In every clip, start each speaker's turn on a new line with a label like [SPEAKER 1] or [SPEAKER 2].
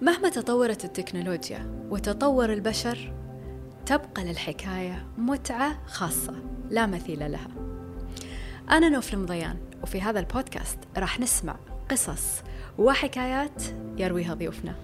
[SPEAKER 1] مهما تطورت التكنولوجيا وتطور البشر تبقى للحكاية متعة خاصة لا مثيل لها. أنا نوف المضيان وفي هذا البودكاست راح نسمع قصص وحكايات يرويها ضيوفنا.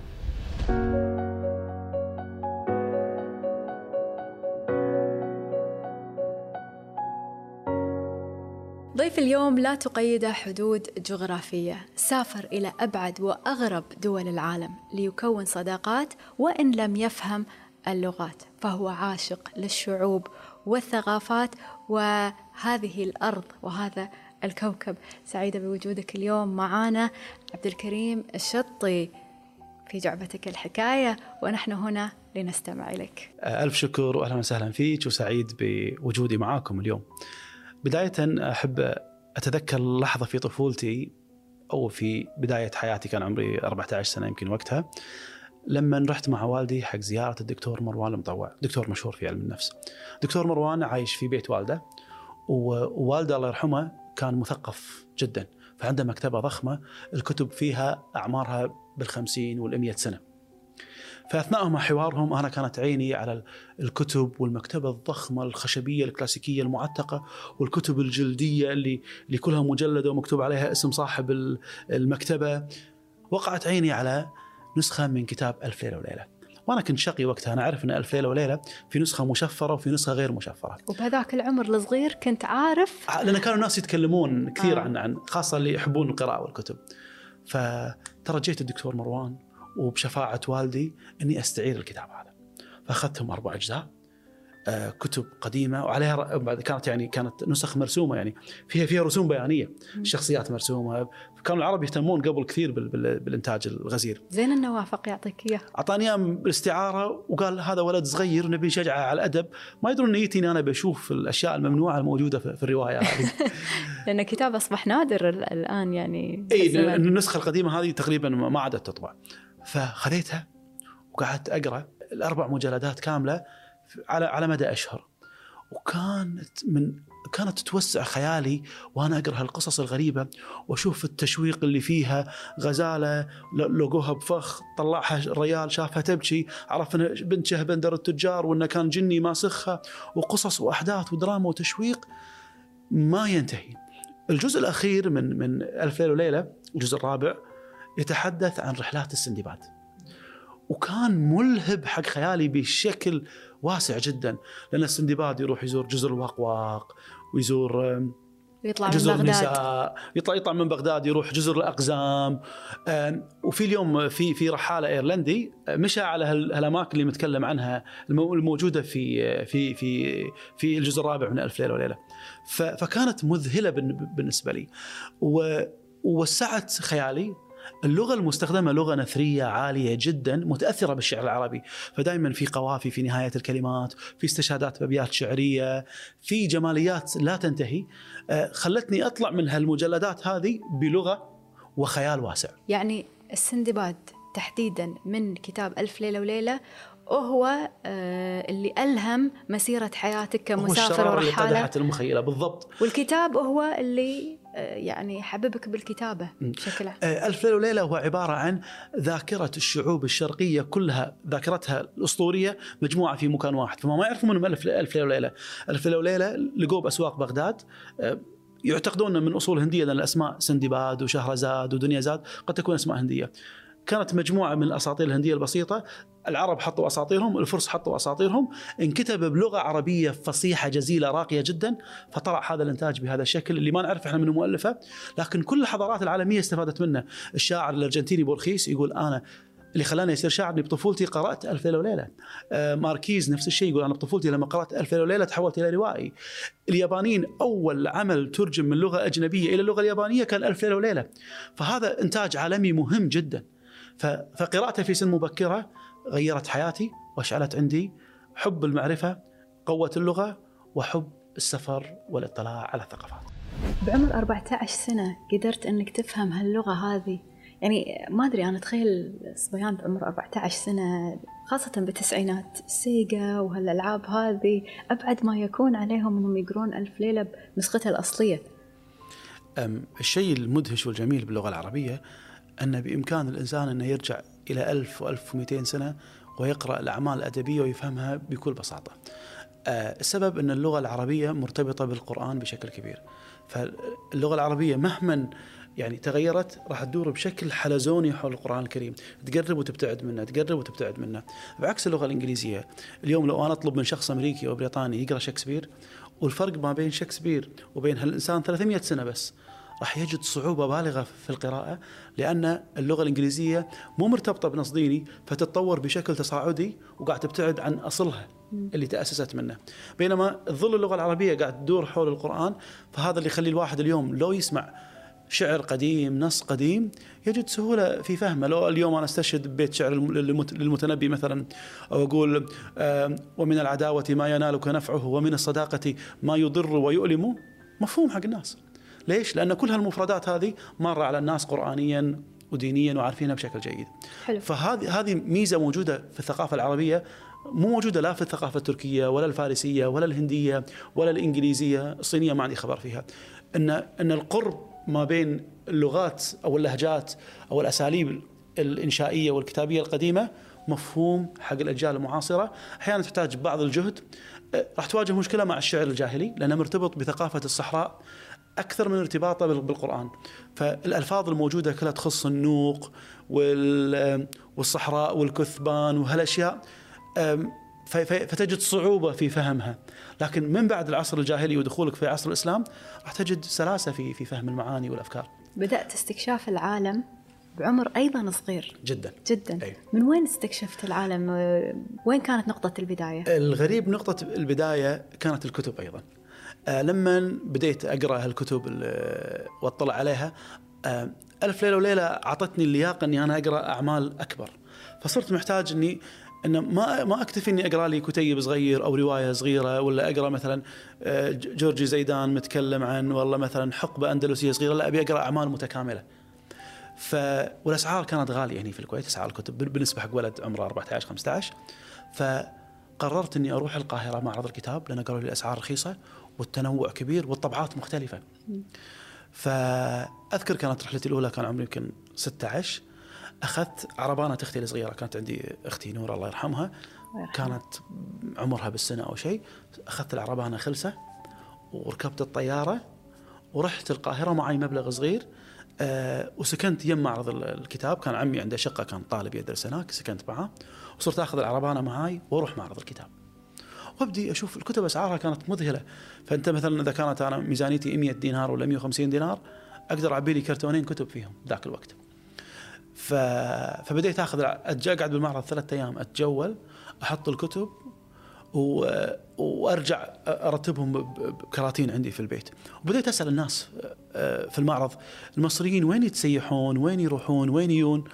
[SPEAKER 1] ضيف اليوم لا تقيده حدود جغرافية؟ سافر إلى أبعد وأغرب دول العالم ليكون صداقات وإن لم يفهم اللغات فهو عاشق للشعوب والثقافات وهذه الأرض وهذا الكوكب. سعيدة بوجودك اليوم معانا عبد الكريم الشطي في جعبتك الحكاية ونحن هنا لنستمع إليك.
[SPEAKER 2] ألف شكر وأهلا وسهلا فيك وسعيد بوجودي معاكم اليوم. بداية أحب أتذكر لحظة في طفولتي أو في بداية حياتي كان عمري 14 سنة يمكن وقتها لما رحت مع والدي حق زيارة الدكتور مروان المطوع دكتور مشهور في علم النفس. دكتور مروان عايش في بيت والده ووالده الله يرحمه كان مثقف جدا فعنده مكتبة ضخمة الكتب فيها أعمارها بالخمسين والمئة سنة. فأثناء ما حوارهم أنا كانت عيني على الكتب والمكتبة الضخمة الخشبية الكلاسيكية المعتقة والكتب الجلدية اللي اللي كلها مجلدة ومكتوب عليها اسم صاحب المكتبة. وقعت عيني على نسخة من كتاب الف ليله وليلة. وأنا كنت شقي وقتها. أنا أعرف إن الف ليله وليلة في نسخة مشفرة وفي نسخة غير مشفرة.
[SPEAKER 1] وبهذاك العمر الصغير كنت عارف
[SPEAKER 2] لأن كانوا الناس يتكلمون كثير آه. عن عن خاصة اللي يحبون القراءة والكتب. فترجيت الدكتور مروان. وبشفاعة والدي أني أستعير الكتاب هذا. فأخذتهم أربع أجزاء آه، كتب قديمة وعليها كانت يعني كانت نسخ مرسومة يعني فيها فيها رسوم بيانية شخصيات مرسومة. كانوا العرب يهتمون قبل كثير بالإنتاج الغزير.
[SPEAKER 1] زين انه وافق يعطيك إياه.
[SPEAKER 2] أعطاني إياه بالاستعارة وقال هذا ولد صغير نبي نشجعه على الأدب. ما يدرون نيتي أنا بشوف الأشياء الممنوعة الموجودة في الرواية هذه.
[SPEAKER 1] لأن الكتاب أصبح نادر الآن يعني.
[SPEAKER 2] اي النسخة القديمة هذه تقريبا ما عادت تطبع. فخذيتها وقعدت أقرأ الأربع مجلدات كاملة على على مدى أشهر وكانت من كانت تتوسع خيالي وأنا أقرأ هالقصص الغريبة وأشوف التشويق اللي فيها غزالة لقوها بفخ طلعها الريال شافها تبكي عرف إن بنت شهبندر التجار وإنه كان جني ماسخها وقصص وأحداث ودراما وتشويق ما ينتهي. الجزء الأخير من من ألف ليلة وليلة الجزء الرابع يتحدث عن رحلات السندباد. وكان ملهب حق خيالي بشكل واسع جدا لأن السندباد يروح يزور جزر الواقواق ويزور
[SPEAKER 1] يطلع جزر من بغداد. النساء
[SPEAKER 2] يطلع يطلع من بغداد يروح جزر الأقزام. وفي اليوم في في رحالة إيرلندي مشى على هالأماكن اللي متكلم عنها الموجودة في في في في الجزء الرابع من ألف ليلة وليلة. فكانت مذهلة بالنسبة لي. ووسعت خيالي. اللغة المستخدمة لغة نثرية عالية جدا متأثرة بالشعر العربي. فدائما في قوافي في نهاية الكلمات في استشهادات بأبيات شعرية في جماليات لا تنتهي. آه، خلتني أطلع من هالمجلدات هذه بلغة وخيال واسع.
[SPEAKER 1] يعني السندباد تحديدا من كتاب ألف ليلة وليلة وهو آه، اللي ألهم مسيرة حياتك كمسافر ورحالة.
[SPEAKER 2] اللي المخيلة بالضبط.
[SPEAKER 1] والكتاب هو اللي يعني حببك بالكتابة بشكل عام
[SPEAKER 2] آه، ألف ليلة وليلة هو عبارة عن ذاكرة الشعوب الشرقية كلها ذاكرتها الأسطورية مجموعة في مكان واحد. فما ما يعرفون من ألف ليلة وليلة. ألف ليلة وليلة لقوه بأسواق بغداد يعتقدون من أصول هندية لأن الأسماء سندباد وشهرزاد ودنيا زاد قد تكون أسماء هندية. كانت مجموعة من الأساطير الهندية البسيطة العرب حطوا أساطيرهم الفرس حطوا أساطيرهم انكتب بلغة عربية فصيحة جزيلة راقية جدا فطلع هذا الإنتاج بهذا الشكل اللي ما نعرف إحنا من مؤلفة لكن كل الحضارات العالمية استفادت منه. الشاعر الأرجنتيني بورخيس يقول أنا اللي خلاني يصير شاعر اني بطفولتي قرأت ألف ليلة وليلة. آه ماركيز نفس الشيء يقول أنا بطفولتي لما قرأت ألف ليلة وليلة تحولت إلى روائي. اليابانيين أول عمل ترجم من لغة أجنبية إلى اللغة اليابانية كان ألف ليلة وليلة. فهذا إنتاج عالمي مهم جدا. فقراءته في سن مبكرة غيرت حياتي واشعلت عندي حب المعرفة قوة اللغة وحب السفر والاطلاع على الثقافات.
[SPEAKER 1] بعمر 14 سنة قدرت إنك تفهم هاللغة هذه يعني ما أدري أنا أتخيل صبيان بعمر 14 سنة خاصة بالتسعينات سيجا وهالألعاب هذه أبعد ما يكون عليهم إنهم يقرون ألف ليلة بنسختها الأصلية.
[SPEAKER 2] الشيء المدهش والجميل باللغة العربية أن بإمكان الإنسان انه يرجع إلى 1000 و1200 سنة ويقرأ الأعمال الأدبية ويفهمها بكل بساطة. آه، السبب أن اللغة العربية مرتبطة بالقرآن بشكل كبير. فاللغة العربية مهما يعني تغيرت راح تدور بشكل حلزوني حول القرآن الكريم، تقرب وتبتعد منه، تقرب وتبتعد منه، بعكس اللغة الإنجليزية، اليوم لو أنا أطلب من شخص أمريكي أو بريطاني يقرأ شكسبير والفرق ما بين شكسبير وبين هالإنسان 300 سنة بس، راح يجد صعوبة بالغة في القراءة لأن اللغة الإنجليزية مو مرتبطة بنص ديني فتتطور بشكل تصاعدي وقاعد تبتعد عن أصلها اللي تأسست منه. بينما تظل اللغة العربية قاعد تدور حول القرآن فهذا اللي يخلي الواحد اليوم لو يسمع شعر قديم نص قديم يجد سهولة في فهمه. لو اليوم أنا أستشهد ببيت شعر للمتنبي مثلا أو أقول ومن العداوة ما ينالك نفعه ومن الصداقة ما يضر ويؤلم مفهوم حق الناس. ليش؟ لأن كل هالمفردات هذه مرة على الناس قرانيا ودينيا وعارفينها بشكل جيد. حلو. فهذه هذه ميزة موجودة في الثقافة العربية مو موجودة لا في الثقافة التركية ولا الفارسية ولا الهندية ولا الإنجليزية، الصينية ما عندي خبر فيها. ان إن القرب ما بين اللغات أو اللهجات أو الأساليب الإنشائية والكتابية القديمة مفهوم حق الأجيال المعاصرة، أحيانا تحتاج بعض الجهد راح تواجه مشكلة مع الشعر الجاهلي لأنه مرتبط بثقافة الصحراء أكثر من ارتباطه بالقرآن. فالألفاظ الموجودة كلها تخص النوق والصحراء والكثبان وهالأشياء فتجد صعوبة في فهمها. لكن من بعد العصر الجاهلي ودخولك في عصر الإسلام راح تجد سلاسة في في فهم المعاني والأفكار.
[SPEAKER 1] بدأت استكشاف العالم بعمر أيضا صغير.
[SPEAKER 2] جدا.
[SPEAKER 1] جدا. أي. من وين استكشفت العالم؟ وين كانت نقطة البداية؟
[SPEAKER 2] الغريب نقطة البداية كانت الكتب أيضا. لما بديت أقرأ هالكتب واطلع عليها آه، ألف ليلة وليلة أعطتني اللياقة إني أنا أقرأ أعمال أكبر. فصرت محتاج إني ان ما ما أكتفي إني أقرأ لي كتيب صغير أو رواية صغيرة ولا أقرأ مثلا آه، جورجي زيدان متكلم عن والله مثلا حقبة أندلسية صغيرة لا أبي أقرأ أعمال متكاملة. ف والأسعار كانت غالية هنا في الكويت أسعار الكتب بالنسبة حق ولد عمره 14 15 فقررت إني أروح القاهرة معرض الكتاب لأن قالوا لي الأسعار رخيصة. والتنوع كبير والطبعات مختلفة. فأذكر كانت رحلتي الأولى كان عمري يمكن 16 أخذت عربانة أختي الصغيرة كانت عندي أختي نور الله يرحمها. كانت عمرها بالسنة أو شيء. أخذت العربانة خلسة وركبت الطيارة ورحت القاهرة معي مبلغ صغير. أه وسكنت يم معرض الكتاب. كان عمي عنده شقة كان طالب يدرس هناك سكنت معاه وصرت آخذ العربانة معاي وأروح معرض الكتاب. وابدي أشوف الكتب أسعارها كانت مذهلة. فأنت مثلا إذا كانت أنا ميزانيتي 100 دينار ولا 150 دينار أقدر أعبي لي كرتونين كتب فيهم ذاك الوقت. ف... فبديت أخذ أقعد بالمعرض ثلاثة أيام أتجول أحط الكتب و... وأرجع أرتبهم بكراتين عندي في البيت. وبديت أسأل الناس في المعرض المصريين وين يتسيحون وين يروحون وين يجون؟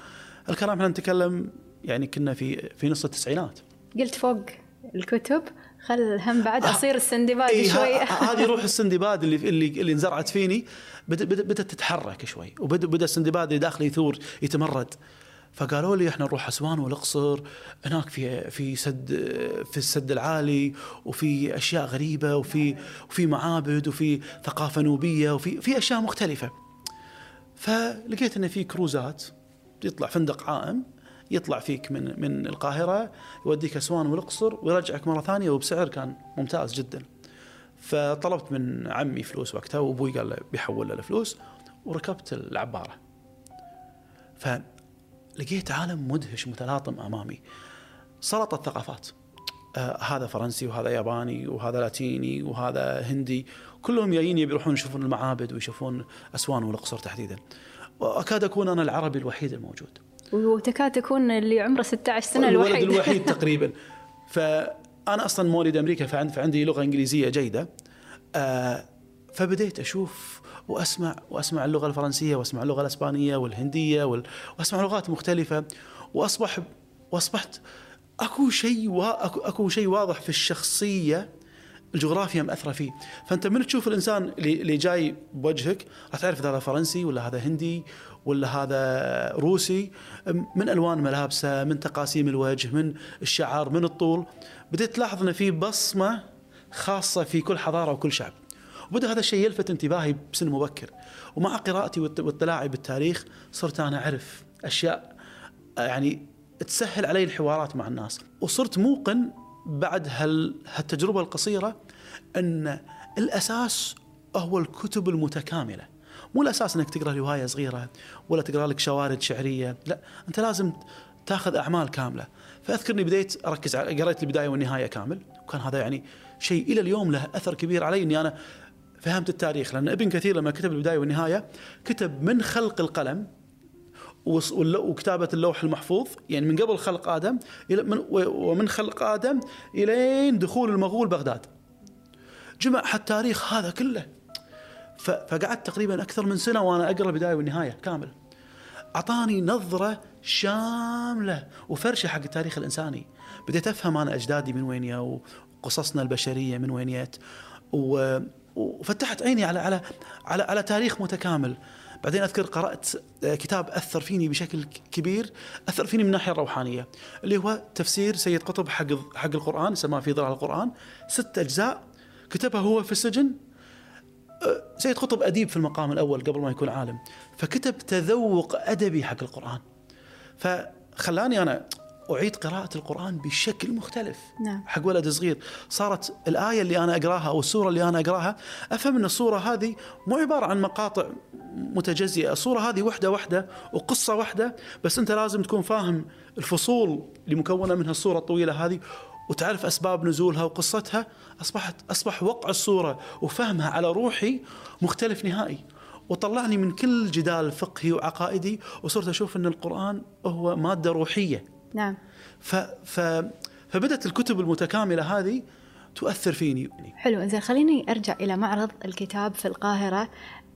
[SPEAKER 2] الكلام إحنا نتكلم يعني كنا في في نص التسعينات.
[SPEAKER 1] قلت فوق الكتب خل هم بعد آه. أصير السندباد إيه شوي.
[SPEAKER 2] هذه روح السندباد اللي اللي اللي انزرعت فيني بدأت تتحرك شوي وبدا بدأ السندباد اللي داخلي يثور يتمرد. فقالوا لي إحنا نروح أسوان والأقصر هناك في في سد في السد العالي وفي أشياء غريبة وفي وفي معابد وفي ثقافة نوبية وفي في أشياء مختلفة. فلقيت إن في كروزات يطلع فندق عائم يطلع فيك من من القاهرة يوديك أسوان والاقصر ويرجعك مرة ثانية وبسعر كان ممتاز جدا. فطلبت من عمي فلوس وقتها وأبوي قال له بيحول له الفلوس وركبت العبارة. فلقيت عالم مدهش متلاطم أمامي. سلطة ثقافات. آه هذا فرنسي وهذا ياباني وهذا لاتيني وهذا هندي كلهم جايين يبي يروحون يشوفون المعابد ويشوفون أسوان والاقصر تحديدا. وأكاد أكون أنا العربي الوحيد الموجود.
[SPEAKER 1] وتكاد تكون اللي عمره 16 سنة
[SPEAKER 2] الوحيد الولد الوحيد. تقريبا. فأنا أصلا مولد أمريكا فعندي لغة إنجليزية جيدة. آه فبديت أشوف وأسمع وأسمع اللغة الفرنسية وأسمع اللغة الإسبانية والهندية وأسمع لغات مختلفة. وأصبح وأصبحت أكو شيء. أكو, أكو شيء واضح في الشخصية الجغرافيا مأثرة فيه. فأنت من تشوف الإنسان اللي جاي بوجهك راح تعرف هذا فرنسي ولا هذا هندي ولا هذا روسي من ألوان ملابسه من تقاسيم الوجه من الشعر من الطول. بديت تلاحظ ان في بصمة خاصة في كل حضارة وكل شعب. وبدأ هذا الشيء يلفت انتباهي بسن مبكر. ومع قراءتي واط- واطلاعي بالتاريخ صرت أنا أعرف أشياء يعني تسهل علي الحوارات مع الناس. وصرت موقن بعد هال هالتجربة القصيرة إن الأساس هو الكتب المتكاملة. مو الأساس إنك تقرأ رواية صغيرة ولا تقرأ لك شوارد شعرية لا أنت لازم تأخذ أعمال كاملة. فاذكر اني بديت أركز على قريت البداية والنهاية كامل وكان هذا يعني شيء إلى اليوم له أثر كبير علي إني أنا فهمت التاريخ. لأن ابن كثير لما كتب البداية والنهاية كتب من خلق القلم وكتابة اللوح المحفوظ يعني من قبل خلق آدم إلى من ومن خلق آدم إلين دخول المغول بغداد. جمع التاريخ هذا كله. فقعدت تقريبا أكثر من سنة وأنا أقرأ البداية والنهاية كامل. أعطاني نظرة شاملة وفرشة حق التاريخ الإنساني. بديت أفهم أنا أجدادي من وين يا وقصصنا البشرية من وين جت وفتحت عيني على على على على تاريخ متكامل. بعدين أذكر قرأت كتاب أثر فيني بشكل كبير أثر فيني من الناحيه الروحانيه اللي هو تفسير سيد قطب حق حق القرآن سماه في ظلال القرآن. ست أجزاء كتبها هو في السجن سيد قطب أديب في المقام الأول قبل ما يكون عالم فكتب تذوق أدبي حق القرآن. فخلاني أنا أعيد قراءة القرآن بشكل مختلف
[SPEAKER 1] نعم.
[SPEAKER 2] حق ولد صغير. صارت الآية اللي أنا أقراها أو السورة اللي أنا أقراها أفهم أن السورة هذه مو عبارة عن مقاطع متجزئة. السورة هذه وحدة وحدة وقصة واحدة بس أنت لازم تكون فاهم الفصول اللي مكونة منها السورة الطويلة هذه وتعرف أسباب نزولها وقصتها اصبحت أصبح وقع الصورة وفهمها على روحي مختلف نهائي. وطلعني من كل جدال فقهي وعقائدي وصرت أشوف أن القرآن هو مادة روحية.
[SPEAKER 1] نعم.
[SPEAKER 2] ف ف فبدت الكتب المتكاملة هذه تؤثر فيني.
[SPEAKER 1] حلو إنزين خليني أرجع إلى معرض الكتاب في القاهرة.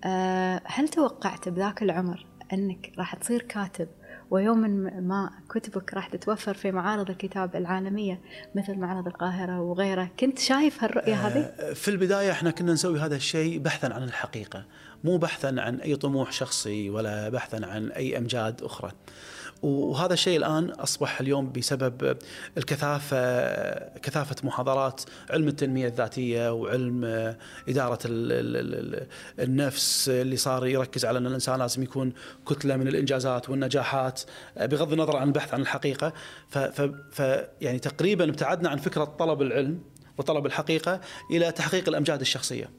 [SPEAKER 1] أه هل توقعت بذاك العمر أنك راح تصير كاتب؟ ويوما ما كتبك راح تتوفر في معارض الكتاب العالمية مثل معرض القاهرة وغيره. كنت شايف هالرؤية هذه؟
[SPEAKER 2] في البداية إحنا كنا نسوي هذا الشيء بحثا عن الحقيقة مو بحثا عن أي طموح شخصي ولا بحثا عن أي أمجاد أخرى. وهذا الشيء الآن أصبح اليوم بسبب الكثافة كثافة محاضرات علم التنمية الذاتية وعلم إدارة ال ال النفس اللي صار يركز على إن الإنسان لازم يكون كتلة من الإنجازات والنجاحات بغض النظر عن البحث عن الحقيقة ف, ف يعني تقريبا ابتعدنا عن فكرة طلب العلم وطلب الحقيقة إلى تحقيق الأمجاد الشخصية.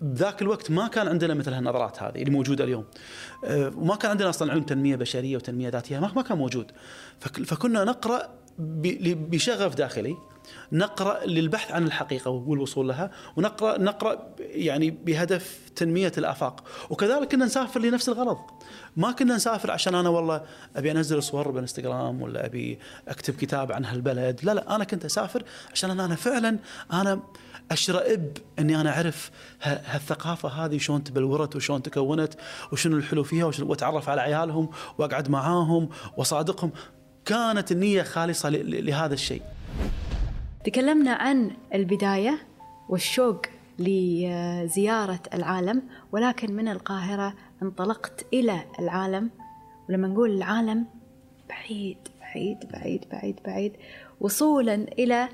[SPEAKER 2] بذاك الوقت ما كان عندنا مثل هالنظرات هذه اللي موجودة اليوم. وما كان عندنا أصلا علم تنمية بشرية وتنمية ذاتية ما كان موجود. فكنا نقرأ بشغف داخلي نقرأ للبحث عن الحقيقة والوصول لها ونقرا نقرأ يعني بهدف تنمية الآفاق. وكذلك كنا نسافر لنفس الغرض. ما كنا نسافر عشان أنا والله أبي أنزل صور بالانستغرام ولا أبي أكتب كتاب عن هالبلد. لا لا أنا كنت أسافر عشان أنا, أنا فعلا أنا اشرئب إني أنا أعرف هالثقافة هذه شلون تبلورت وشلون تكونت وشنو الحلو فيها وأتعرف على عيالهم وأقعد معاهم وأصادقهم كانت النية خالصة لهذا الشيء.
[SPEAKER 1] تكلمنا عن البداية والشوق لزيارة العالم ولكن من القاهرة انطلقت إلى العالم ولما نقول العالم بعيد بعيد بعيد بعيد بعيد وصولا إلى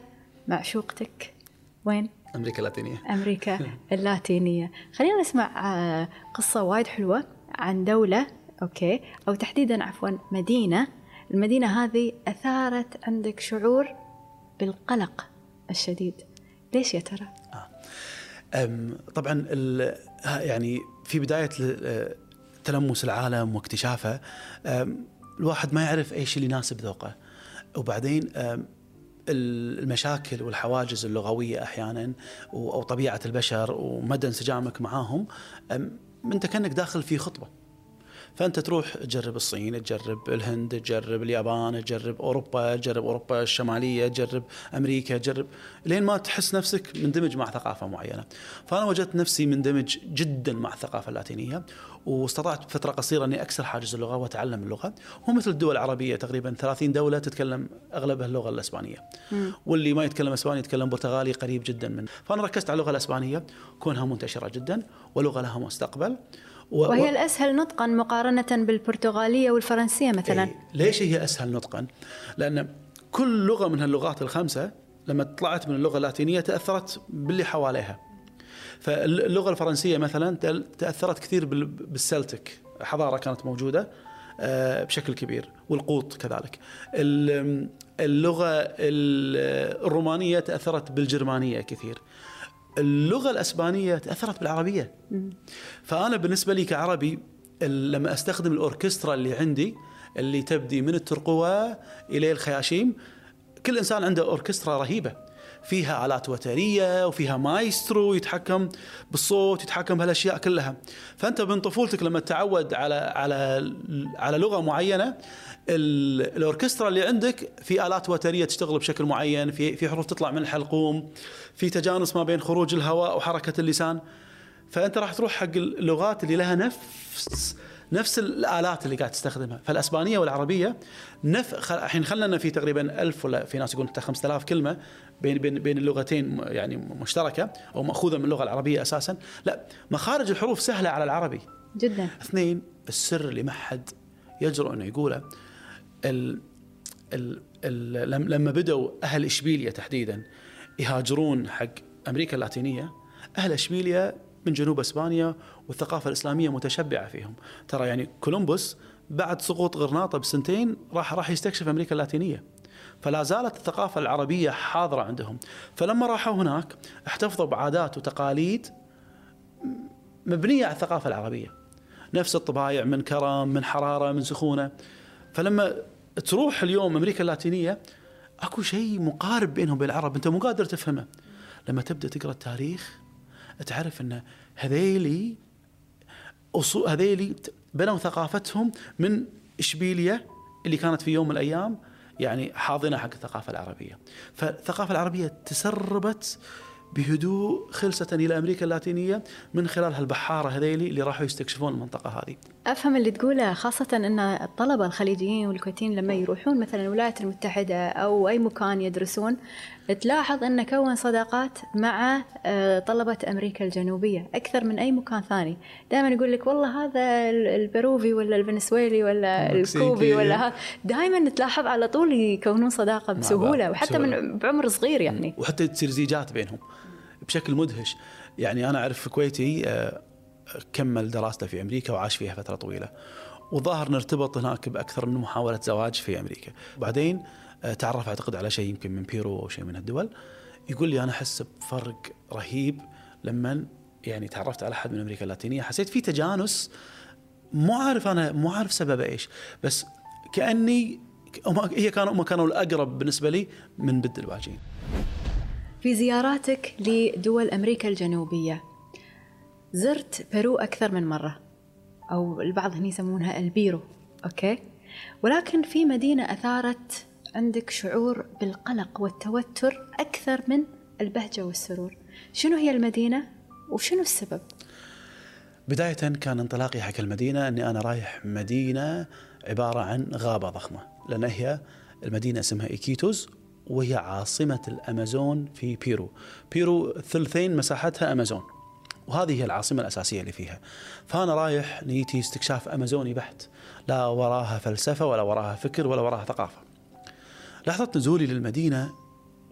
[SPEAKER 1] معشوقتك وين؟
[SPEAKER 2] أمريكا اللاتينية.
[SPEAKER 1] أمريكا اللاتينية. خلينا نسمع قصة وايد حلوة عن دولة أوكي أو تحديدا عفوا مدينة. المدينة هذه أثارت عندك شعور بالقلق الشديد. ليش يا ترى؟
[SPEAKER 2] آه. طبعا يعني في بداية تلمس العالم واكتشافه. الواحد ما يعرف إيش اللي يناسب ذوقه. وبعدين المشاكل والحواجز اللغوية أحيانا أو طبيعة البشر ومدى انسجامك معاهم أنت كأنك داخل في خطبة. فأنت تروح تجرب الصين تجرب الهند تجرب اليابان تجرب أوروبا تجرب أوروبا الشمالية تجرب أمريكا تجرب لين ما تحس نفسك مندمج مع ثقافة معينة. فأنا وجدت نفسي مندمج جدا مع الثقافة اللاتينية واستطعت بفتره قصيرة إني أكسر حاجز اللغة وأتعلم اللغة. هو مثل الدول العربية تقريبا 30 دولة تتكلم أغلبها اللغة الإسبانية. م. واللي ما يتكلم إسباني يتكلم برتغالي قريب جدا منه. فأنا ركزت على اللغة الإسبانية كونها منتشرة جدا ولغة لها مستقبل.
[SPEAKER 1] و... وهي الأسهل نطقا مقارنة بالبرتغالية والفرنسية مثلا.
[SPEAKER 2] إيه. ليش هي أسهل نطقا؟ لأن كل لغة من هاللغات الخمسة لما طلعت من اللغة اللاتينية تأثرت باللي حواليها. فاللغة الفرنسية مثلا تأثرت كثير بال- بال Celtic. حضارة كانت موجودة آه، بشكل كبير والقوط كذلك. ال- اللغة ال- الرومانية تأثرت بالجرمانية كثير. اللغة الأسبانية تأثرت بالعربية. فأنا بالنسبة لي كعربي لما أستخدم الأوركسترا اللي عندي اللي تبدي من الترقوة إلى الخياشيم كل إنسان عنده أوركسترا رهيبة. فيها آلات وتريه وفيها مايسترو يتحكم بالصوت يتحكم بهالأشياء كلها. فأنت من طفولتك لما تتعود على على على لغة معينة ال- الأوركسترا اللي عندك في آلات وتريه تشتغل بشكل معين في في حروف تطلع من الحلقوم في تجانس ما بين خروج الهواء وحركة اللسان. فأنت راح تروح حق اللغات اللي لها نفس نفس الآلات اللي قاعد تستخدمها. فالأسبانية والعربية نف الحين خلنا في تقريبا ألف ولا في ناس يقولون حتى 5000 كلمة بين بين بين اللغتين يعني مشتركة أو مأخوذة من اللغة العربية أساسا. لا مخارج الحروف سهلة على العربي.
[SPEAKER 1] جدا.
[SPEAKER 2] اثنين السر اللي ما حد يجرؤ إنه يقوله. ال ال ال لم- لما بدأوا أهل إشبيليا تحديدا يهاجرون حق أمريكا اللاتينية أهل إشبيليا من جنوب أسبانيا والثقافة الإسلامية متشبعة فيهم. ترى يعني كولومبوس بعد سقوط غرناطة بسنتين راح راح يستكشف أمريكا اللاتينية. فلا زالت الثقافة العربية حاضرة عندهم. فلما راحوا هناك احتفظوا بعادات وتقاليد مبنية على الثقافة العربية. نفس الطبايع من كرم من حرارة من سخونة. فلما تروح اليوم أمريكا اللاتينية أكو شيء مقارب بينهم وبين العرب أنت مو قادر تفهمه. لما تبدأ تقرأ التاريخ تعرف إن هذيلي هذيلي بنوا ثقافتهم من اشبيليا اللي كانت في يوم من الأيام يعني حاضنة حق الثقافة العربية. فالثقافة العربية تسربت بهدوء خلسة إلى أمريكا اللاتينية من خلال هالبحارة هذيلي اللي راحوا يستكشفون المنطقة هذه
[SPEAKER 1] أفهم اللي تقوله خاصة إن الطلبة الخليجيين والكويتيين لما يروحون مثلا الولايات المتحدة أو أي مكان يدرسون تلاحظ إن كون صداقات مع آه، طلبة أمريكا الجنوبية أكثر من أي مكان ثاني دائما يقول لك والله هذا ال- البيروفي ولا الفنسويلي ولا. الكوبي ولا هذا دائما تلاحظ على طول يكونون صداقة بسهولة وحتى
[SPEAKER 2] بسهولة.
[SPEAKER 1] من بعمر صغير يعني
[SPEAKER 2] وحتى تصير زيجات بينهم بشكل مدهش. يعني أنا أعرف كويتي آه، كمل دراسته في أمريكا وعاش فيها فترة طويلة. وظاهر ارتبط هناك بأكثر من محاولة زواج في أمريكا. وبعدين آه، تعرف أعتقد على شيء يمكن من بيرو أو شيء من الدول يقول لي أنا أحس بفرق رهيب لما يعني تعرفت على أحد من أمريكا اللاتينية. حسيت في تجانس مو عارف أنا مو عارف سببه إيش. بس كأني هي كانوا هم كانوا الأقرب بالنسبة لي من بد الباجين.
[SPEAKER 1] في زياراتك لدول أمريكا الجنوبية. زرت بيرو أكثر من مرة أو البعض هنا يسمونها البيرو أوكي؟ ولكن في مدينة أثارت عندك شعور بالقلق والتوتر أكثر من البهجة والسرور. شنو هي المدينة؟ وشنو السبب؟
[SPEAKER 2] بداية كان انطلاقي حق المدينة أني أنا رايح مدينة عبارة عن غابة ضخمة لأن هي المدينة اسمها إيكيتوز وهي عاصمة الأمازون في بيرو. بيرو ثلثين مساحتها أمازون وهذه هي العاصمة الأساسية اللي فيها. فأنا رايح نيتي استكشاف أمازوني بحت. لا وراها فلسفة ولا وراها فكر ولا وراها ثقافة. لحظة نزولي للمدينة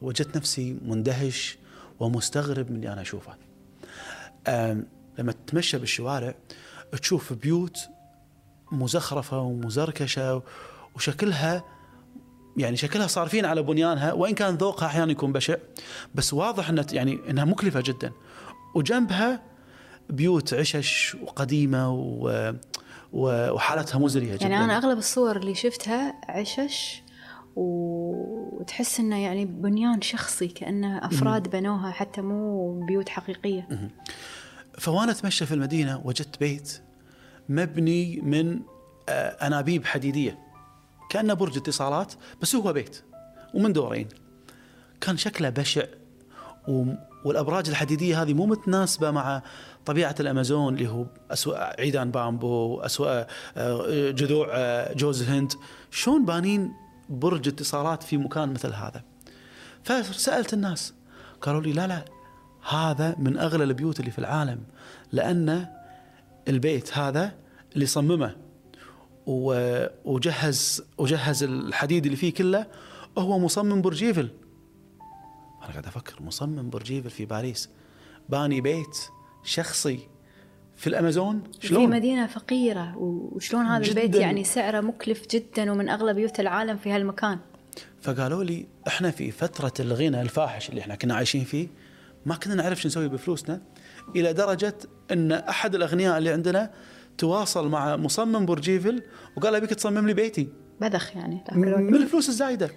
[SPEAKER 2] وجدت نفسي مندهش ومستغرب من اللي أنا أشوفه. لما تتمشى بالشوارع تشوف بيوت مزخرفة ومزركشة وشكلها يعني شكلها صارفين على بنيانها وإن كان ذوقها أحيانا يكون بشع. بس واضح إنها يعني إنها مكلفة جدا. وجنبها بيوت عشش وقديمة و وحالتها مزريه جدا
[SPEAKER 1] يعني أنا أغلب الصور اللي شفتها عشش وتحس إنه يعني بنيان شخصي كأنه أفراد بنوها حتى مو بيوت حقيقية.
[SPEAKER 2] فوانا أتمشى في المدينة وجدت بيت مبني من آه، أنابيب حديدية. كأنه برج اتصالات بس هو بيت ومن دورين. كان شكله بشع والأبراج الحديدية هذه مو متناسبة مع طبيعة الأمازون اللي هو أسوأ عيدان بامبو اسوأ آه، جذوع آه، جوز الهند شلون بانين برج اتصالات في مكان مثل هذا؟ فسألت الناس قالوا لي لا لا هذا من أغلى البيوت اللي في العالم لأن البيت هذا اللي صممه وجهز وجهز الحديد اللي فيه كله هو مصمم برج ايفل أنا قاعد أفكر مصمم برج ايفل في باريس باني بيت شخصي في الأمازون
[SPEAKER 1] في
[SPEAKER 2] شلون؟
[SPEAKER 1] مدينة فقيرة وشلون هذا
[SPEAKER 2] جداً.
[SPEAKER 1] البيت يعني سعره مكلف جدا ومن أغلى بيوت العالم في هالمكان
[SPEAKER 2] فقالوا لي إحنا في فترة الغنى الفاحش اللي إحنا كنا عايشين فيه ما كنا نعرف شو نسوي بفلوسنا إلى درجة إن أحد الأغنياء اللي عندنا تواصل مع مصمم برج ايفل وقال أبيك تصمم لي بيتي.
[SPEAKER 1] بذخ يعني.
[SPEAKER 2] من. الفلوس الزايدة.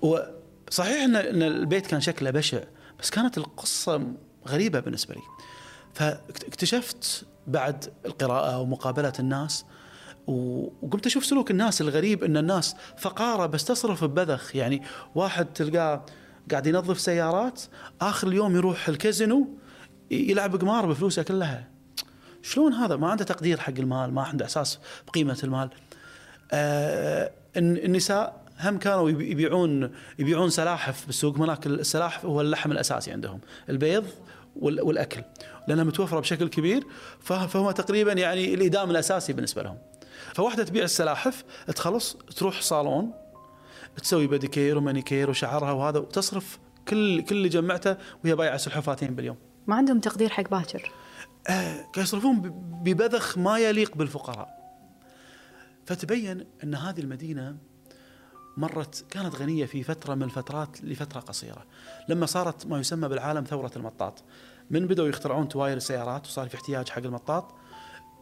[SPEAKER 2] وصحيح إن البيت كان شكله بشع بس كانت القصة غريبة بالنسبة لي. فاكتشفت بعد القراءة ومقابلة الناس وقمت أشوف سلوك الناس الغريب إن الناس فقارة بس تصرف ببذخ. يعني واحد تلقاه قاعد ينظف سيارات آخر اليوم يروح الكازينو يلعب قمار بفلوسه كلها. شلون هذا؟ ما عنده تقدير حق المال ما عنده إحساس بقيمة المال. آه، الن- النساء هم كانوا يبي- يبيعون يبيعون سلاحف بالسوق. هناك السلاحف هو اللحم الأساسي عندهم. البيض وال- والأكل. لأنها متوفرة بشكل كبير فه- فهو تقريبا يعني الإدام الأساسي بالنسبة لهم. فواحدة تبيع السلاحف تخلص تروح صالون تسوي بديكير ومانيكير وشعرها وهذا وتصرف كل كل اللي جمعته وهي بايعة سلحفاتين باليوم.
[SPEAKER 1] ما عندهم تقدير حق باكر.
[SPEAKER 2] كانوا يصرفون ببذخ ما يليق بالفقراء. فتبين أن هذه المدينة مرت كانت غنية في فترة من الفترات لفترة قصيرة. لما صارت ما يسمى بالعالم ثورة المطاط. من بدأوا يخترعون تواير السيارات وصار في احتياج حق المطاط.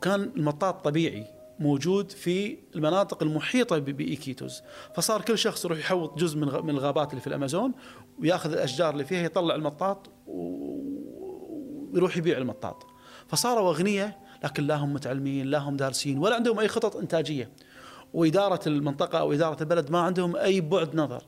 [SPEAKER 2] كان المطاط طبيعي موجود في المناطق المحيطة ب- بايكيتوز فصار كل شخص يروح يحوط جزء من من الغابات اللي في الأمازون ويأخذ الأشجار اللي فيها يطلع المطاط ويروح يبيع المطاط. فصاروا اغنياء لكن لا هم متعلمين لا هم دارسين ولا عندهم أي خطط إنتاجية. وإدارة المنطقة أو إدارة البلد ما عندهم أي بعد نظر.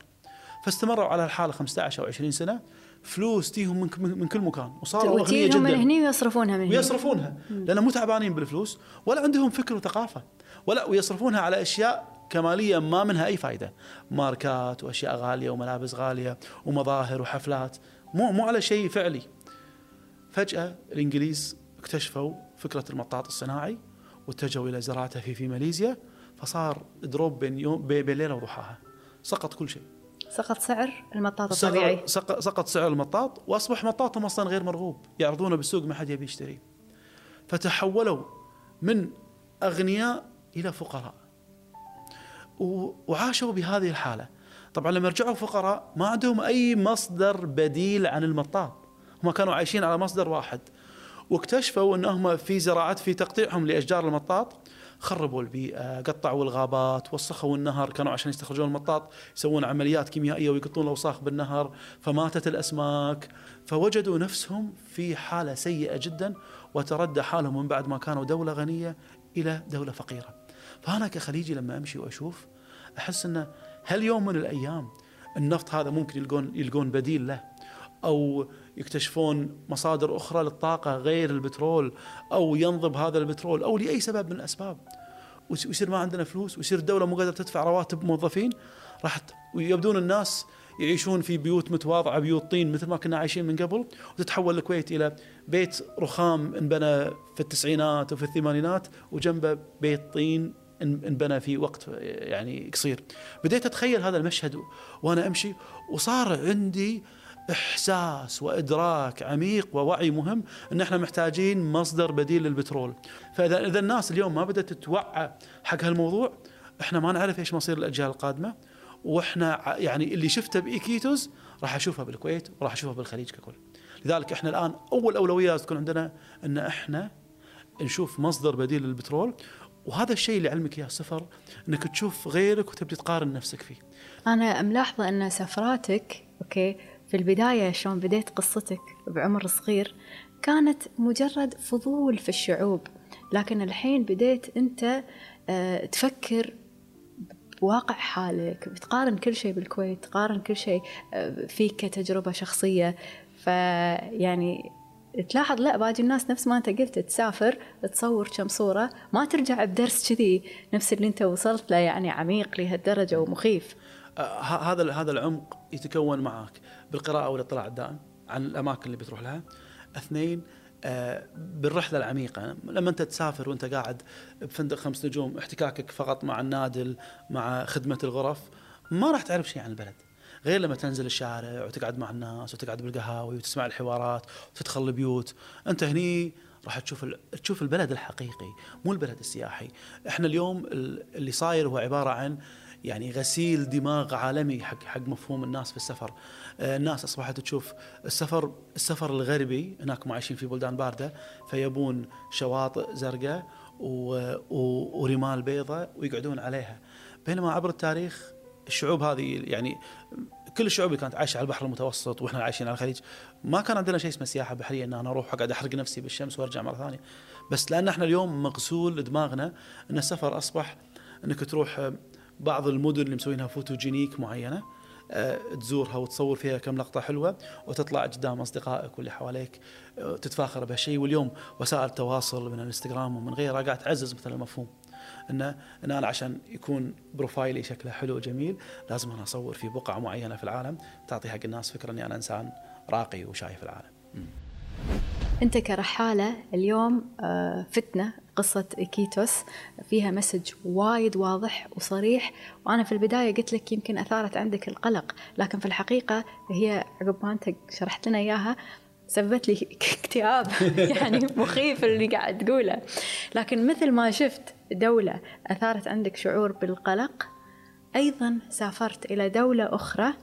[SPEAKER 2] فاستمروا على الحالة 15 أو 20 سنة فلوس تيهم من, من كل مكان. وصاروا اغنياء
[SPEAKER 1] وتجيهم من
[SPEAKER 2] جدا.
[SPEAKER 1] هني ويصرفونها من هني.
[SPEAKER 2] ويصرفونها لأن مو تعبانين بالفلوس ولا عندهم فكر وثقافة ولا ويصرفونها على أشياء كمالية ما منها أي فائده ماركات وأشياء غالية وملابس غالية ومظاهر وحفلات. مو مو على شيء فعلي. فجأة الإنجليز اكتشفوا فكرة المطاط الصناعي واتجهوا إلى زراعته في في ماليزيا فصار دروب بين يوم بين ليلة وضحاها سقط كل شيء.
[SPEAKER 1] سقط سعر المطاط الطبيعي.
[SPEAKER 2] سقط, سقط, سعر المطاط وأصبح مطاطهم أصلا غير مرغوب. يعرضونه بالسوق ما حد يبي يشتري. فتحولوا من أغنياء إلى فقراء. وعاشوا بهذه الحالة. طبعا لما رجعوا فقراء ما عندهم أي مصدر بديل عن المطاط. هم كانوا عايشين على مصدر واحد. واكتشفوا انهم في زراعه في تقطيعهم لأشجار المطاط خربوا البيئة، قطعوا الغابات، وسخوا النهر، كانوا عشان يستخرجون المطاط يسوون عمليات كيميائية ويقطون الاوساخ بالنهر، فماتت الأسماك، فوجدوا نفسهم في حالة سيئة جدا وتردى حالهم من بعد ما كانوا دولة غنية إلى دولة فقيرة. فانا كخليجي لما أمشي وأشوف أحس إنه هل يوم من الأيام النفط هذا ممكن يلقون يلقون بديل له أو يكتشفون مصادر أخرى للطاقة غير البترول أو ينضب هذا البترول أو لأي سبب من الأسباب. ويصير ما عندنا فلوس ويصير الدولة مو قادرة تدفع رواتب موظفين. راح ويبدون الناس يعيشون في بيوت متواضعة بيوت طين مثل ما كنا عايشين من قبل. وتتحول الكويت إلى بيت رخام انبنى في التسعينات وفي الثمانينات وجنبه بيت طين إن- انبنى في وقت يعني قصير. بديت أتخيل هذا المشهد وأنا أمشي وصار عندي إحساس وإدراك عميق ووعي مهم إن إحنا محتاجين مصدر بديل للبترول. فإذا إذا الناس اليوم ما بدأت تتوعى حق هالموضوع إحنا ما نعرف إيش مصير الأجيال القادمة. وإحنا يعني اللي شفته بايكيتوز راح أشوفه بالكويت وراح أشوفه بالخليج ككل. لذلك إحنا الآن أول اولويه لازم تكون عندنا إن إحنا نشوف مصدر بديل للبترول. وهذا الشيء اللي علمك اياه صفر إنك تشوف غيرك وتبدي تقارن نفسك فيه.
[SPEAKER 1] أنا ملاحظة أن سفراتك أوكي في البداية شلون بديت قصتك بعمر صغير كانت مجرد فضول في الشعوب. لكن الحين بديت أنت آه، تفكر بواقع حالك بتقارن كل شيء بالكويت تقارن كل شيء آه، فيك كتجربة شخصية. فيعني تلاحظ لا باقي الناس نفس ما أنت قلت تسافر تصور كم صورة ما ترجع بدرس كذي نفس اللي أنت وصلت له يعني عميق لهالدرجة ومخيف.
[SPEAKER 2] هذا هذا العمق يتكون معك بالقراءة والاطلاع الدائم عن الأماكن اللي بتروح لها. اثنين آه، بالرحلة العميقة لما أنت تسافر وأنت قاعد بفندق خمس نجوم احتكاكك فقط مع النادل مع خدمة الغرف ما راح تعرف شيء عن البلد. غير لما تنزل الشارع وتقعد مع الناس وتقعد بالقهاوي وتسمع الحوارات وتدخل البيوت أنت هني راح تشوف تشوف البلد الحقيقي مو البلد السياحي إحنا اليوم اللي صاير هو عبارة عن يعني غسيل دماغ عالمي حق حق مفهوم الناس في السفر. آه، الناس أصبحت تشوف السفر السفر الغربي هناك عايشين في بلدان باردة فيبون شواطئ زرقاء ورمال بيضاء ويقعدون عليها. بينما عبر التاريخ الشعوب هذه يعني كل الشعوب اللي كانت عايشة على البحر المتوسط وإحنا عايشين على الخليج. ما كان عندنا شيء اسمه سياحة بحرية إن أنا أروح اقعد أحرق نفسي بالشمس وأرجع مرة ثانية. بس لأن إحنا اليوم مغسول دماغنا إن السفر أصبح إنك تروح بعض المدن اللي مسوينها photogenic معينة. آه، تزورها وتصور فيها كم لقطة حلوة وتطلع قدام أصدقائك واللي حواليك. آه، تتفاخر بهالشيء واليوم وسائل التواصل من الإنستغرام ومن غيرها قاعد تعزز مثل المفهوم. إن إن أنا عشان يكون profile ي شكله حلو وجميل لازم أنا أصور في بقعة معينة في العالم تعطي حق الناس فكرة إني أنا إنسان راقي وشايف العالم.
[SPEAKER 1] أنت كرحالة اليوم آه، فتنا قصة إكيتوس فيها message وايد واضح وصريح. وأنا في البداية قلت لك يمكن أثارت عندك القلق لكن في الحقيقة هي عقب ما أنت شرحت لنا إياها سببت لي اكتئاب يعني مخيف اللي قاعد تقوله. لكن مثل ما شفت دولة أثارت عندك شعور بالقلق أيضا سافرت إلى دولة أخرى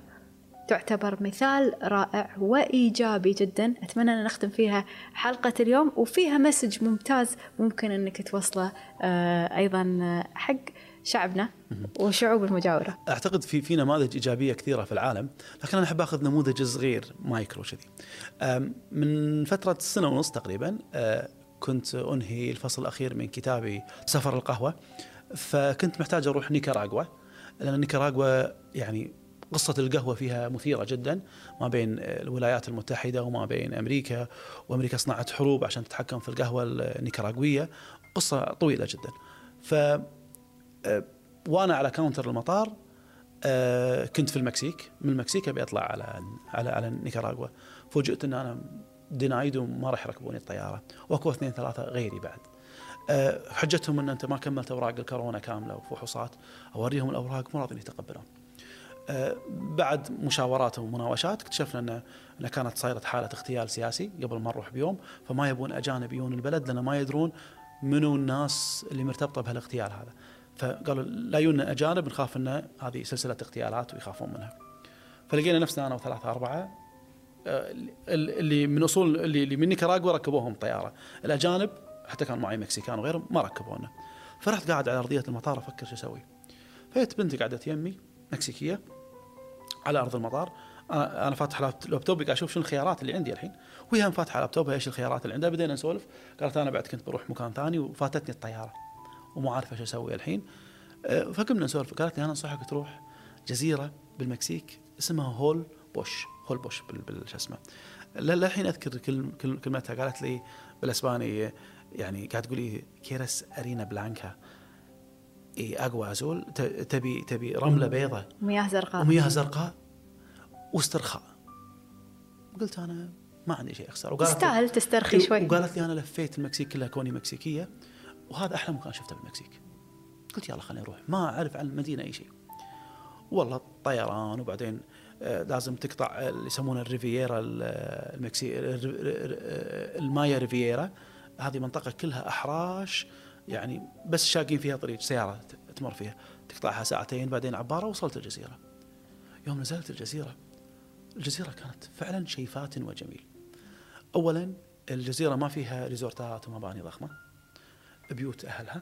[SPEAKER 1] تعتبر مثال رائع وإيجابي جدا. أتمنى أن نختم فيها حلقة اليوم وفيها مسج ممتاز ممكن أنك توصله آه، أيضا حق شعبنا والشعوب المجاورة.
[SPEAKER 2] أعتقد في في نماذج إيجابية كثيرة في العالم لكن أنا أحب أخذ نموذج صغير مايكرو كذي من فترة سنة ونص تقريبا آه، كنت أنهي الفصل الأخير من كتابي سفر القهوة فكنت محتاج أروح نيكاراغوا لأن نيكاراغوا يعني قصة القهوة فيها مثيرة جدا ما بين الولايات المتحدة وما بين أمريكا وأمريكا صنعت حروب عشان تتحكم في القهوة النيكاراغوية. قصة طويلة جدا. ف آه، وأنا على counter المطار آه، كنت في المكسيك. من المكسيك أبي أطلع على على على نيكاراغوا فوجئت أن أنا denied وما راح يركبوني الطيارة. وأكو اثنين ثلاثة غيري بعد. آه، حجتهم أن أنت ما كملت أوراق الكورونا كاملة وفحوصات. أوريهم الأوراق مو راضين يتقبلون. بعد مشاورات ومناوشات اكتشفنا ان إن كانت صايرة حالة اغتيال سياسي قبل ما نروح بيوم فما يبون أجانب يجون البلد لأن ما يدرون منو الناس اللي مرتبطة بهالاغتيال هذا. فقالوا لا يجونا أجانب نخاف إن هذه سلسلة اغتيالات ويخافون منها. فلقينا نفسنا أنا وثلاثة أربعة آه، اللي من أصول اللي من نيكاراغوا ركبوهم طيارة. الأجانب حتى كان معي مكسيكان وغيرهم ما ركبونا. فرحت قاعد على أرضية المطار أفكر شو أسوي. فجت بنتي قعدت يمي مكسيكية. على أرض المطار. أنا فاتح لابتوبي قاعد أشوف شنو الخيارات اللي عندي الحين. وهي فاتحة لابتوبها إيش الخيارات اللي عندها. بدينا نسولف. قالت أنا بعد كنت بروح مكان ثاني وفاتتني الطيارة. ومو عارفة شو أسوي الحين. أه، فقمنا نسولف. قالت لي أنا أنصحك تروح جزيرة بالمكسيك اسمها هولبوش. هولبوش شو اسمه. للحين أذكر كلمتها. قالت لي بالاسباني يعني قاعد تقولي quieres arena blanca. y agua azul. تبي تبي رملة بيضاء
[SPEAKER 1] مياه زرقاء.
[SPEAKER 2] ومياه زرقاء واسترخاء. قلت أنا ما عندي شيء أخسر.
[SPEAKER 1] وقالت تستاهل تسترخي شوي.
[SPEAKER 2] وقالت لي أنا لفيت المكسيك كلها كوني مكسيكية وهذا أحلى مكان شفته بالمكسيك. قلت يلا خليني أروح. ما أعرف عن المدينة أي شيء. والله طيران وبعدين آه، لازم تقطع اللي يسمونه الريفييرا المكسي المايا ريفييرا. هذه منطقة كلها أحراش يعني بس شاقين فيها طريق سيارة تمر فيها. تقطعها ساعتين بعدين عبارة وصلت الجزيرة. يوم نزلت الجزيرة الجزيرة كانت فعلا شيء فاتن وجميل. اولا الجزيرة ما فيها ريزورتات ومباني ضخمة. بيوت أهلها.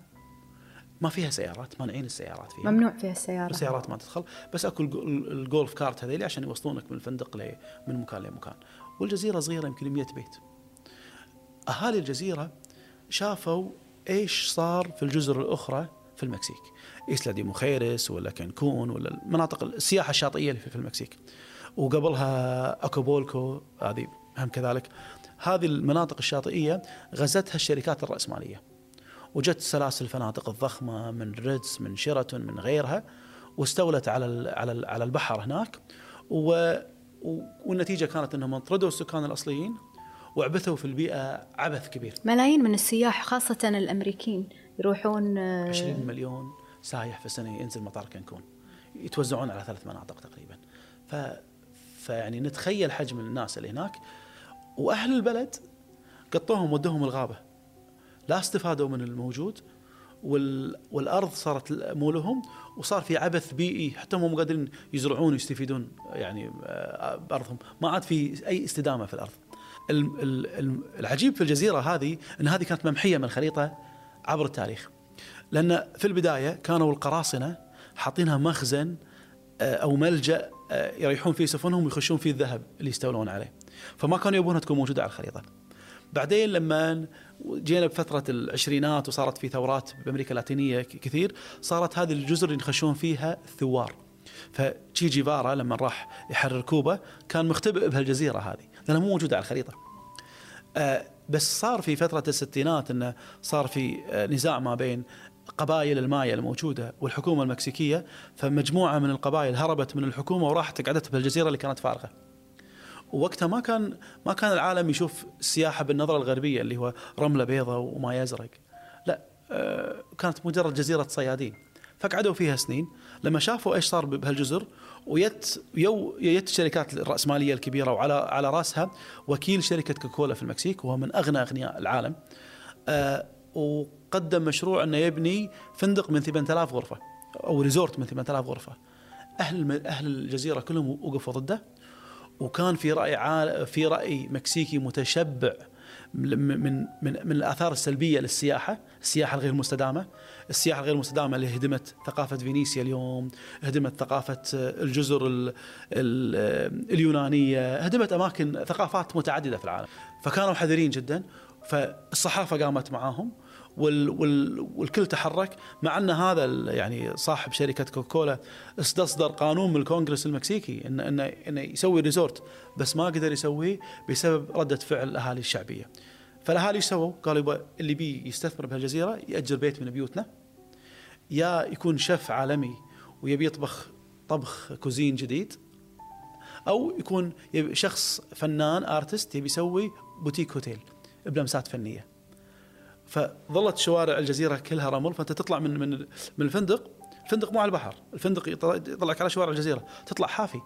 [SPEAKER 2] ما فيها سيارات مانعين السيارات فيها.
[SPEAKER 1] ممنوع فيها السيارات
[SPEAKER 2] السيارات ما تدخل. بس أكو الجولف كارت هذيلي عشان يوصلونك من الفندق من مكان لمكان. والجزيرة صغيرة يمكن 100 بيت. أهالي الجزيرة شافوا إيش صار في الجزر الأخرى في المكسيك؟ إسلا دي مخيرس ولا كانكون ولا المناطق السياحة الشاطئية اللي في المكسيك. وقبلها أكابولكو هذه هم كذلك. هذه المناطق الشاطئية غزتها الشركات الرأسمالية. وجت سلاسل الفنادق الضخمة من ريتز من شيراتون من غيرها واستولت على على على البحر هناك. و والنتيجة كانت أنهم طردوا السكان الأصليين وعبثوا في البيئة عبث كبير.
[SPEAKER 1] ملايين من السياح خاصة الأمريكيين يروحون
[SPEAKER 2] 20 مليون سايح في السنة ينزل مطار كانكون. يتوزعون على ثلاث مناطق تقريبا. ف فيعني نتخيل حجم الناس اللي هناك. وأهل البلد قطوهم ودوهم الغابة. لا استفادوا من الموجود وال... والأرض صارت مو لهم وصار في عبث بيئي. حتى هم مو قادرين يزرعون ويستفيدون يعني آه، بأرضهم. ما عاد في أي استدامة في الأرض. العجيب في الجزيرة هذه إن هذه كانت ممحية من الخريطة عبر التاريخ. لأن في البداية كانوا القراصنة حاطينها مخزن آه، أو ملجأ آه، يريحون فيه سفنهم ويخشون فيه الذهب اللي يستولون عليه. فما كانوا يبونها تكون موجودة على الخريطة. بعدين لما جينا بفترة العشرينات وصارت في ثورات بأمريكا اللاتينية كثير صارت هذه الجزر اللي يخشون فيها ثوار فتشي جيفارا لما راح يحرر كوبا كان مختبئ بهالجزيرة هذه. لأنها مو موجودة على الخريطة. آه بس صار في فترة الستينات أنه صار في آه نزاع ما بين قبائل المايا الموجودة والحكومة المكسيكية فمجموعة من القبائل هربت من الحكومة وراحت قعدت بهالجزيرة اللي كانت فارغة. ووقتها ما كان ما كان العالم يشوف السياحه بالنظرة الغربية اللي هو رملة بيضاء وما يزرق لا آه، كانت مجرد جزيرة صيادين. فقعدوا فيها سنين. لما شافوا إيش صار بهالجزر ويت يو يت الشركات الرأسمالية الكبيرة وعلى على رأسها وكيل شركة كوكولا في المكسيك وهو من أغنى أغنياء العالم. آه، وقدم مشروع إنه يبني فندق من 8000 غرفة أو resort من 8000 غرفة. أهل أهل الجزيرة كلهم وقفوا ضده وكان في رأي في رأي مكسيكي متشبع من من من الآثار السلبية للسياحة، السياحة الغير مستدامة، السياحة الغير مستدامة اللي هدمت ثقافة فينيسيا اليوم، هدمت ثقافة الجزر ال ال اليونانية، هدمت أماكن ثقافات متعددة في العالم، فكانوا حذرين جدا، فالصحافة قامت معاهم. وال وال والكل تحرك مع أن هذا يعني صاحب شركة كوكولا استصدر قانون من الكونغرس المكسيكي انه انه انه يسوي resort بس ما قدر يسويه بسبب ردة فعل الأهالي الشعبية. فالأهالي إيش سووا؟ قالوا اللي بي يستثمر بهالجزيرة يأجر بيت من بيوتنا يا يكون شيف عالمي ويبي يطبخ طبخ cuisine جديد أو يكون شخص فنان artist يبي يسوي boutique hotel بلمسات فنية. فظلت شوارع الجزيرة كلها رمل فأنت تطلع من من من الفندق الفندق مو على البحر الفندق يطلعك على شوارع الجزيرة تطلع حافي.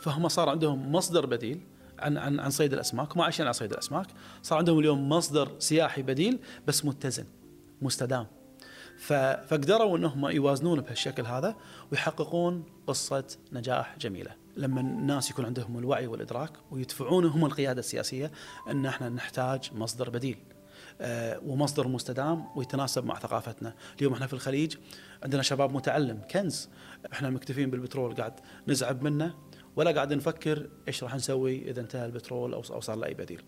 [SPEAKER 2] فهم صار عندهم مصدر بديل عن عن عن صيد الأسماك وما عايشين على صيد الأسماك. صار عندهم اليوم مصدر سياحي بديل بس متزن مستدام. فقدروا إنهم يوازنون بهالشكل هذا ويحققون قصة نجاح جميلة. لما الناس يكون عندهم الوعي والإدراك ويدفعون هم القيادة السياسية إن إحنا نحتاج مصدر بديل. ومصدر مستدام ويتناسب مع ثقافتنا. اليوم إحنا في الخليج عندنا شباب متعلم كنز. إحنا مكتفين بالبترول قاعد نزعب منه ولا قاعد نفكر إيش راح نسوي إذا انتهى البترول أو صار له أي بديل.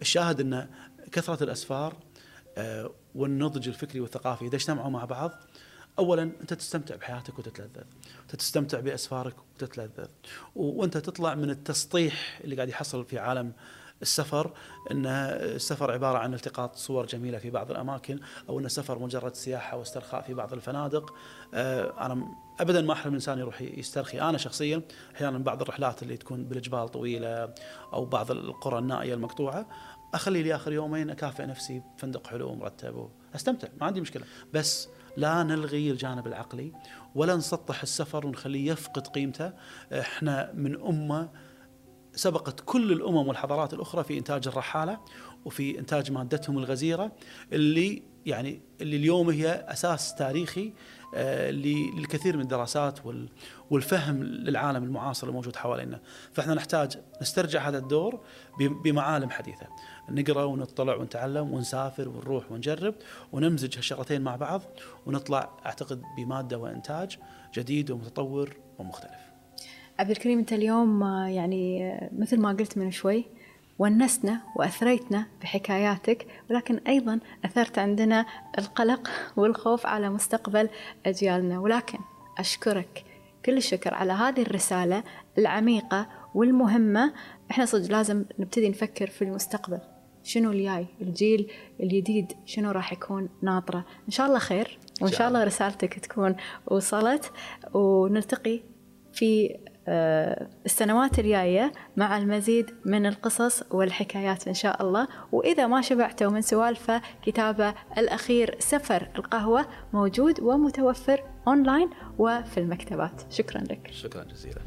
[SPEAKER 2] الشاهد ان كثرة الأسفار آه، والنضج الفكري والثقافي إذا اجتمعوا مع بعض اولا أنت تستمتع بحياتك وتتلذذ. أنت تستمتع بأسفارك وتتلذذ. وأنت تطلع من التسطيح اللي قاعد يحصل في عالم السفر إن السفر عبارة عن التقاط صور جميلة في بعض الأماكن أو إن السفر مجرد سياحة واسترخاء في بعض الفنادق. آه، أنا ابدا ما احلم الانسان يروح يسترخي. أنا شخصيا أحيانا بعض الرحلات اللي تكون بالجبال طويلة أو بعض القرى النائية المقطوعة أخلي لي آخر يومين أكافئ نفسي بفندق حلو ومرتب استمتع ما عندي مشكلة. بس لا نلغي الجانب العقلي ولا نسطح السفر ونخليه يفقد قيمته. إحنا من أمة سبقت كل الأمم والحضارات الأخرى في إنتاج الرحالة وفي إنتاج مادتهم الغزيرة اللي يعني اللي اليوم هي أساس تاريخي آه، للكثير من الدراسات والفهم للعالم المعاصر الموجود حوالينا، فإحنا نحتاج نسترجع هذا الدور بمعالم حديثة، نقرأ ونطلع ونتعلم ونسافر ونروح ونجرب ونمزج هالشغلتين مع بعض ونطلع أعتقد بمادة وإنتاج جديد ومتطور ومختلف.
[SPEAKER 1] عبد الكريم أنت اليوم آه، يعني آه، مثل ما قلت من شوي ونستنا وأثريتنا بحكاياتك ولكن أيضا أثرت عندنا القلق والخوف على مستقبل أجيالنا. ولكن أشكرك كل الشكر على هذه الرسالة العميقة والمهمة. إحنا صدق لازم نبتدي نفكر في المستقبل. شنو الجاي؟ الجيل الجديد شنو راح يكون ناطرة؟ إن شاء الله خير وإن شاء الله. رسالتك تكون وصلت ونلتقي في السنوات الجاية مع المزيد من القصص والحكايات إن شاء الله. وإذا ما شبعتوا من سوالفه كتابه الأخير سفر القهوة موجود ومتوفر أونلاين وفي المكتبات. شكرا لك.
[SPEAKER 2] شكرا جزيلا.